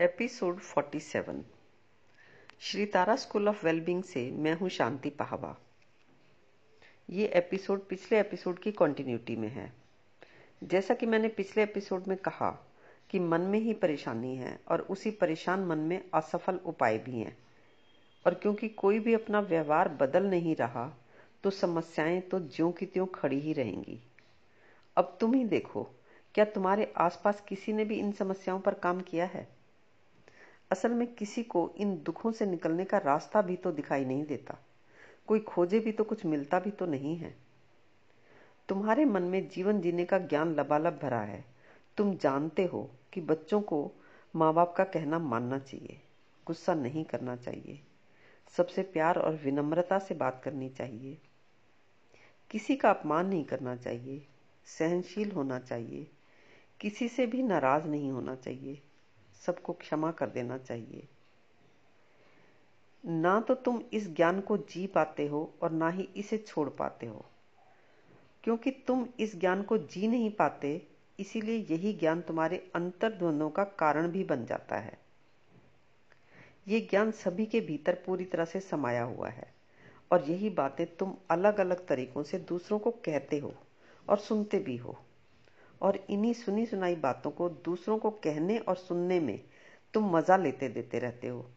Episode 47 Shri Tara school of wellbeing से मैं हूँ शांति पहावा। ये एपिसोड पिछले एपिसोड की कंटिन्यूटी में है। जैसा कि मैंने पिछले एपिसोड में कहा कि मन में ही परेशानी है और उसी परेशान मन में असफल उपाय भी हैं। और क्योंकि कोई भी अपना व्यवहार बदल नहीं रहा तो समस्याएँ तो ज्यों की त्यों खड़ी ही रहेंगी। अब तुम ही देखो, क्या तुम्हारे आसपास किसी ने भी इन समस्याओं पर काम किया है? असल में किसी को इन दुखों से निकलने का रास्ता भी तो दिखाई नहीं देता। कोई खोजे भी तो कुछ मिलता भी तो नहीं है। तुम्हारे मन में जीवन जीने का ज्ञान लबालब भरा है। तुम जानते हो कि बच्चों को माँ बाप का कहना मानना चाहिए, गुस्सा नहीं करना चाहिए। सबसे प्यार और विनम्रता से बात करनी चाहिए। किसी का अपमान नहीं करना चाहिए, सहनशील होना चाहिए। किसी से भी नाराज़ नहीं होना चाहिए। सबको क्षमा कर देना चाहिए। ना तो तुम इस ज्ञान को जी पाते हो और ना ही इसे छोड़ पाते हो। क्योंकि तुम इस ज्ञान को जी नहीं पाते, इसीलिए यही ज्ञान तुम्हारे अंतर्द्वंदों का कारण भी बन जाता है। ये ज्ञान सभी के भीतर पूरी तरह से समाया हुआ है और यही बातें तुम अलग अलग तरीकों से दूसरों को कहते हो और सुनते भी हो। और इन्हीं सुनी सुनाई बातों को दूसरों को कहने और सुनने में तुम मज़ा लेते देते रहते हो।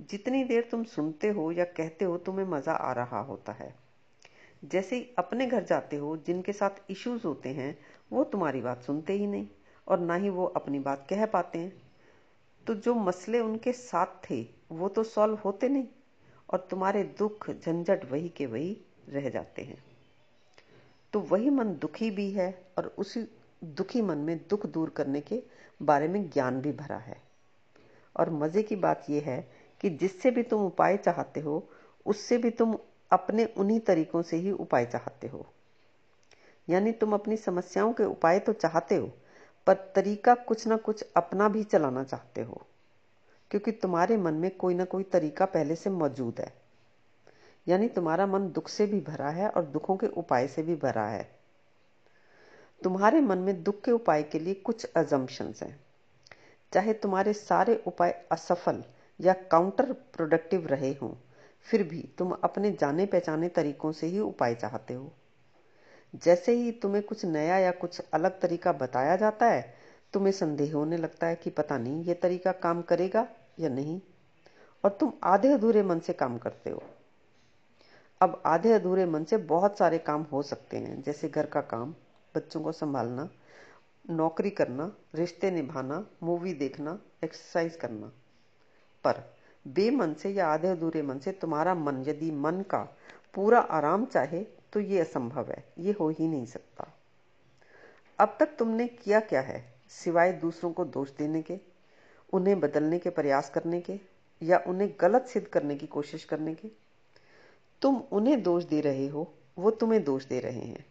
जितनी देर तुम सुनते हो या कहते हो, तुम्हें मज़ा आ रहा होता है। जैसे ही अपने घर जाते हो, जिनके साथ इश्यूज़ होते हैं, वो तुम्हारी बात सुनते ही नहीं और ना ही वो अपनी बात कह पाते हैं। तो जो मसले उनके साथ थे, वो तो सॉल्व होते नहीं और तुम्हारे दुख, झंझट वही के वही रह जाते हैं। तो वही मन दुखी भी है और उसी दुखी मन में दुख दूर करने के बारे में ज्ञान भी भरा है। और मज़े की बात यह है कि जिससे भी तुम उपाय चाहते हो, उससे भी तुम अपने उन्हीं तरीकों से ही उपाय चाहते हो। यानी तुम अपनी समस्याओं के उपाय तो चाहते हो, पर तरीका कुछ ना कुछ अपना भी चलाना चाहते हो, क्योंकि तुम्हारे मन में कोई ना कोई तरीका पहले से मौजूद है। यानी तुम्हारा मन दुख से भी भरा है और दुखों के उपाय से भी भरा है। तुम्हारे मन में दुख के उपाय के लिए कुछ अजम्पन्स हैं। चाहे तुम्हारे सारे उपाय असफल या काउंटर प्रोडक्टिव रहे हों, फिर भी तुम अपने जाने पहचाने तरीकों से ही उपाय चाहते हो। जैसे ही तुम्हें कुछ नया या कुछ अलग तरीका बताया जाता है, तुम्हें संदेह होने लगता है कि पता नहीं ये तरीका काम करेगा या नहीं, और तुम आधे अधूरे मन से काम करते हो। अब आधे अधूरे मन से बहुत सारे काम हो सकते हैं, जैसे घर का काम, बच्चों को संभालना, नौकरी करना, रिश्ते निभाना, मूवी देखना एक्सरसाइज करना। पर बेमन से या आधे अधूरे मन से तुम्हारा मन, यदि मन का पूरा आराम चाहे तो ये असंभव है, ये हो ही नहीं सकता। अब तक तुमने किया क्या है, सिवाय दूसरों को दोष देने के, उन्हें बदलने के प्रयास करने के, या उन्हें गलत सिद्ध करने की कोशिश करने के? तुम उन्हें दोष दे रहे हो, वो तुम्हें दोष दे रहे हैं।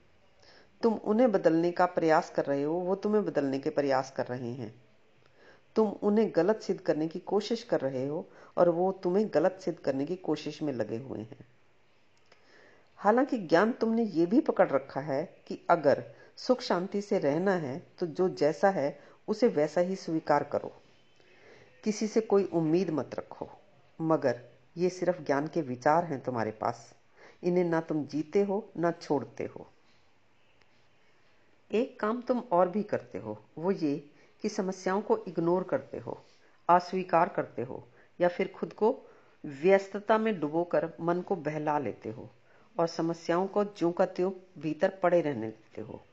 तुम उन्हें बदलने का प्रयास कर रहे हो, वो तुम्हें बदलने के प्रयास कर रहे हैं। तुम उन्हें गलत सिद्ध करने की कोशिश कर रहे हो और वो तुम्हें गलत सिद्ध करने की कोशिश में लगे हुए हैं। हालाँकि ज्ञान तुमने ये भी पकड़ रखा है कि अगर सुख शांति से रहना है तो जो जैसा है, उसे वैसा ही स्वीकार करो। किसी से कोई उम्मीद मत रखो, मगर ये सिर्फ़ ज्ञान के विचार हैं तुम्हारे पास। इन्हें ना तुम जीते हो, ना छोड़ते हो। एक काम तुम और भी करते हो, वो ये कि समस्याओं को इग्नोर करते हो, अस्वीकार करते हो, या फिर खुद को व्यस्तता में डुबोकर मन को बहला लेते हो और समस्याओं को ज्यों का त्यों भीतर पड़े रहने देते हो।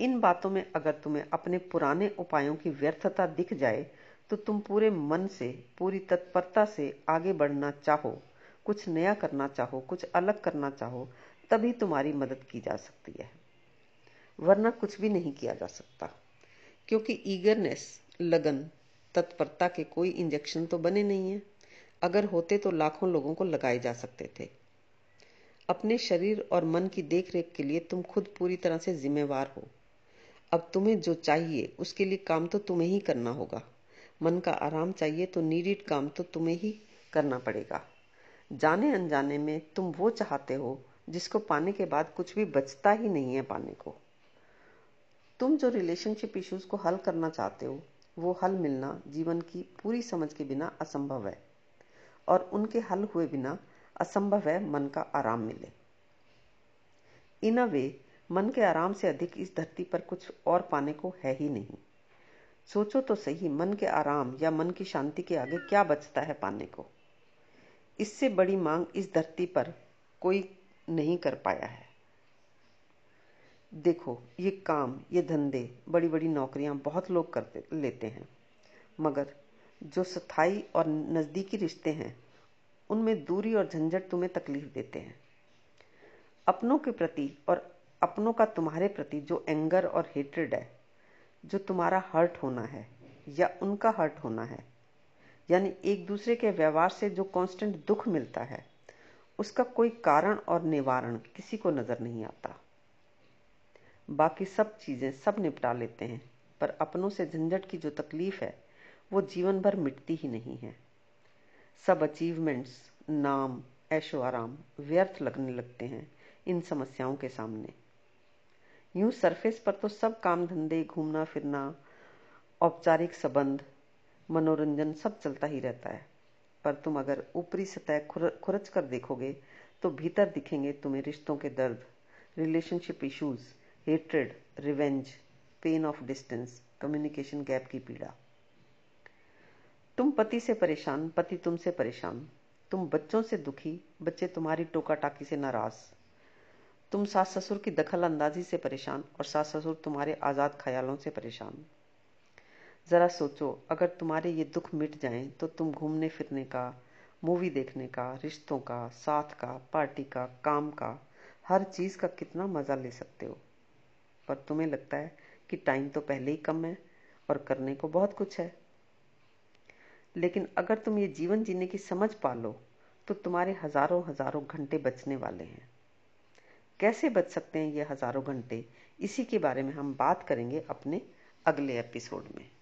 इन बातों में अगर तुम्हें अपने पुराने उपायों की व्यर्थता दिख जाए तो तुम पूरे मन से, पूरी तत्परता से आगे बढ़ना चाहो, कुछ नया करना चाहो, कुछ अलग करना चाहो, तभी तुम्हारी मदद की जा सकती है। वरना कुछ भी नहीं किया जा सकता, क्योंकि ईगरनेस लगन, तत्परता के कोई इंजेक्शन तो बने नहीं है। अगर होते तो लाखों लोगों को लगाए जा सकते थे। अपने शरीर और मन की देखरेख के लिए तुम खुद पूरी तरह से जिम्मेवार हो। अब तुम्हें जो चाहिए, उसके लिए काम तो तुम्हें ही करना होगा। मन का आराम चाहिए तो नीडिड काम तो तुम्हें ही करना पड़ेगा। जाने अनजाने में तुम वो चाहते हो जिसको पाने के बाद कुछ भी बचता ही नहीं है पाने को। तुम जो रिलेशनशिप इश्यूज़ को हल करना चाहते हो, वो हल मिलना जीवन की पूरी समझ के बिना असंभव है। और उनके हल हुए बिना असंभव है मन का आराम मिले। इन अ वे मन के आराम से अधिक इस धरती पर कुछ और पाने को है ही नहीं। सोचो तो सही, मन के आराम या मन की शांति के आगे क्या बचता है पाने को? इससे बड़ी मांग इस धरती पर कोई नहीं कर पाया है। देखो, ये काम, ये धंधे बड़ी बड़ी नौकरियाँ बहुत लोग करते लेते हैं, मगर जो स्थायी और नज़दीकी रिश्ते हैं, उनमें दूरी और झंझट तुम्हें तकलीफ़ देते हैं। अपनों के प्रति और अपनों का तुम्हारे प्रति जो एंगर और हेट्रेड है जो तुम्हारा हर्ट होना है, या उनका हर्ट होना है, यानी एक दूसरे के व्यवहार से जो कांस्टेंट दुख मिलता है, उसका कोई कारण और निवारण किसी को नज़र नहीं आता। बाकी सब चीज़ें सब निपटा लेते हैं, पर अपनों से झंझट की जो तकलीफ़ है, वो जीवन भर मिटती ही नहीं है। सब अचीवमेंट्स नाम, ऐशो आराम, व्यर्थ लगने लगते हैं इन समस्याओं के सामने। यूँ सरफेस पर तो सब काम धंधे, घूमना, फिरना, औपचारिक संबंध, मनोरंजन सब चलता ही रहता है। पर तुम अगर ऊपरी सतह खुरच कर देखोगे तो भीतर दिखेंगे तुम्हें रिश्तों के दर्द relationship issues hatred revenge pain of distance communication gap की पीड़ा। तुम पति से परेशान, पति तुमसे परेशान। तुम बच्चों से दुखी, बच्चे तुम्हारी टोका टाकी से नाराज़। तुम सास ससुर की दखल अंदाजी से परेशान और सास ससुर तुम्हारे आज़ाद ख्यालों से परेशान। ज़रा सोचो, अगर तुम्हारे ये दुख मिट जाएँ तो तुम घूमने फिरने का, मूवी देखने का, रिश्तों का, साथ का, पार्टी का, काम का, हर चीज़ का कितना मज़ा ले सकते हो। पर तुम्हें लगता है कि टाइम तो पहले ही कम है और करने को बहुत कुछ है। लेकिन अगर तुम ये जीवन जीने की समझ पा लो तो तुम्हारे हज़ारों हज़ारों घंटे बचने वाले हैं। कैसे बच सकते हैं ये हज़ारों घंटे? इसी के बारे में हम बात करेंगे अपने अगले एपिसोड में।